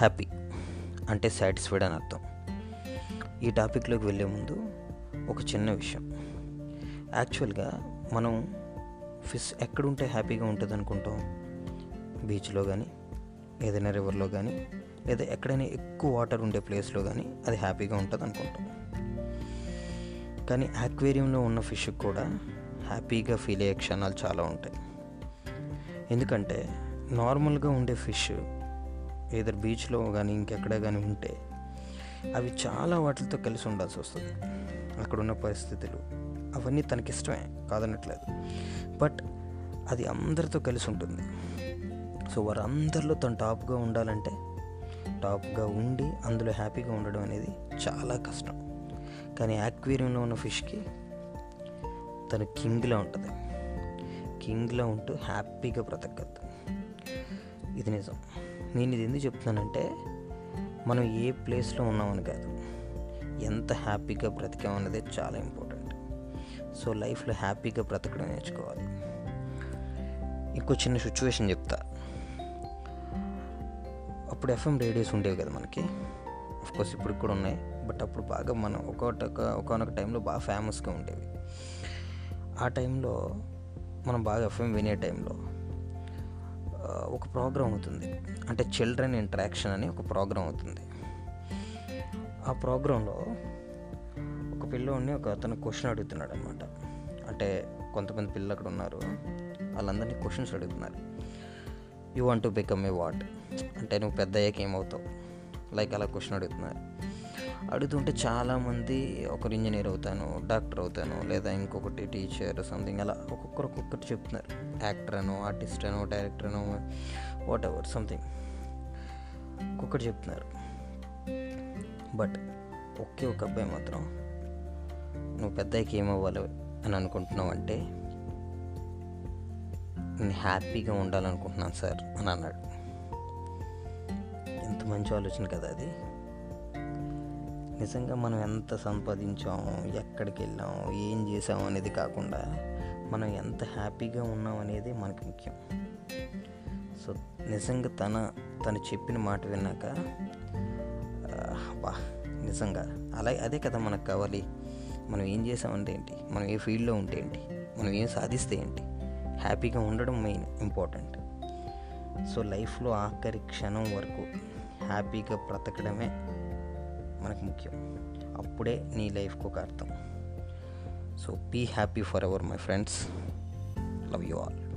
Happy అంటే satisfied అని అర్థం. ఈ టాపిక్లోకి వెళ్ళే ముందు ఒక చిన్న విషయం. యాక్చువల్గా మనం ఫిష్ ఎక్కడుంటే హ్యాపీగా ఉంటుంది అనుకుంటాం? బీచ్లో కానీ ఏదైనా రివర్లో కానీ లేదా ఎక్కడైనా ఎక్కువ వాటర్ ఉండే ప్లేస్లో కానీ అది హ్యాపీగా ఉంటుంది అనుకుంటాం. కానీ యాక్వేరియంలో ఉన్న ఫిష్ కూడా హ్యాపీగా ఫీల్ అయ్యే క్షణాలు చాలా ఉంటాయి. ఎందుకంటే నార్మల్గా ఉండే ఫిష్ ఏదో బీచ్లో కానీ ఇంకెక్కడ కానీ ఉంటే అవి చాలా వాటితో కలిసి ఉండాల్సి వస్తుంది. అక్కడున్న పరిస్థితులు అవన్నీ తనకి ఇష్టమే కాదనట్లేదు. బట్ అది అందరితో కలిసి ఉంటుంది. సో వారందరిలో తను టాప్గా ఉండాలంటే టాప్గా ఉండి అందులో హ్యాపీగా ఉండడం అనేది చాలా కష్టం. కానీ యాక్వేరియంలో ఉన్న ఫిష్కి తను కింగ్లా ఉంటుంది. కింగ్లా ఉంటూ హ్యాపీగా బ్రతకద్దు ఇది నిజం. నేను ఇది ఎందుకు చెప్తున్నానంటే మనం ఏ ప్లేస్లో ఉన్నామని కాదు. ఎంత హ్యాపీగా బ్రతికామన్నది చాలా ఇంపార్టెంట్. సో లైఫ్లో హ్యాపీగా బ్రతకడం నేర్చుకోవాలి. ఇంకో చిన్న సిచ్యువేషన్ చెప్తా. అప్పుడు ఎఫ్ఎం రేడియోస్ ఉండేవి కదా మనకి. కోర్స్ ఇప్పుడు కూడా ఉన్నాయి. బట్ అప్పుడు బాగా మనం ఒకటొక ఒకనొక టైంలో బాగా ఫేమస్గా ఉండేవి. ఆ టైంలో మనం బాగా ఎఫ్ఎం వినే టైంలో ఒక ప్రోగ్రామ్ అవుతుంది. అంటే చిల్డ్రన్ ఇంటరాక్షన్ అని ఒక ప్రోగ్రామ్ అవుతుంది. ఆ ప్రోగ్రాంలో ఒక పిల్లోడిని ఒక అతను క్వశ్చన్ అడుగుతున్నాడు అనమాట అంటే కొంతమంది పిల్లలు అక్కడ ఉన్నారు. వాళ్ళందరినీ క్వశ్చన్స్ అడుగుతున్నారు. You want to become a what అంటే నువ్వు పెద్ద అయ్యాక ఏమవుతావు? లైక్ అలా క్వశ్చన్ అడుగుతున్నారు. అడుగుతుంటే చాలామంది ఒకరు ఇంజనీర్ అవుతాను డాక్టర్ అవుతాను లేదా ఇంకొకటి టీచర్ సంథింగ్ అలా ఒక్కొక్కరు ఒక్కొక్కటి చెప్తున్నారు. యాక్టర్ అనో ఆర్టిస్ట్ అనో డైరెక్టర్ అనో వాట్ ఎవర్ సంథింగ్ ఒక్కొక్కటి చెప్తున్నారు. బట్ ఒకే ఒక అబ్బాయి మాత్రం నువ్వు పెద్దకి ఏమవ్వాలి అని అనుకుంటున్నావు అంటే నేను హ్యాపీగా ఉండాలనుకుంటున్నాను సార్ అని అన్నాడు. ఎంత మంచి ఆలోచన కదా అది. నిజంగా మనం ఎంత సంపాదించాము ఎక్కడికి వెళ్ళాం ఏం చేసాం అనేది కాకుండా మనం ఎంత హ్యాపీగా ఉన్నాం అనేది మనకి ముఖ్యం. సో నిజంగా తన తను చెప్పిన మాట విన్నాక వా నిజంగా అలా అదే కదా మనకు కావాలి. మనం ఏం చేసామంటే ఏంటి? మనం ఏ ఫీల్డ్లో ఉంటే ఏంటి? మనం ఏం సాధిస్తే ఏంటి? హ్యాపీగా ఉండడం మెయిన్ ఇంపార్టెంట్. సో లైఫ్లో ఆఖరి క్షణం వరకు హ్యాపీగా బ్రతకడమే మనకు ముఖ్యం. అప్పుడే నీ లైఫ్కి ఒక అర్థం. So be happy forever my friends love you all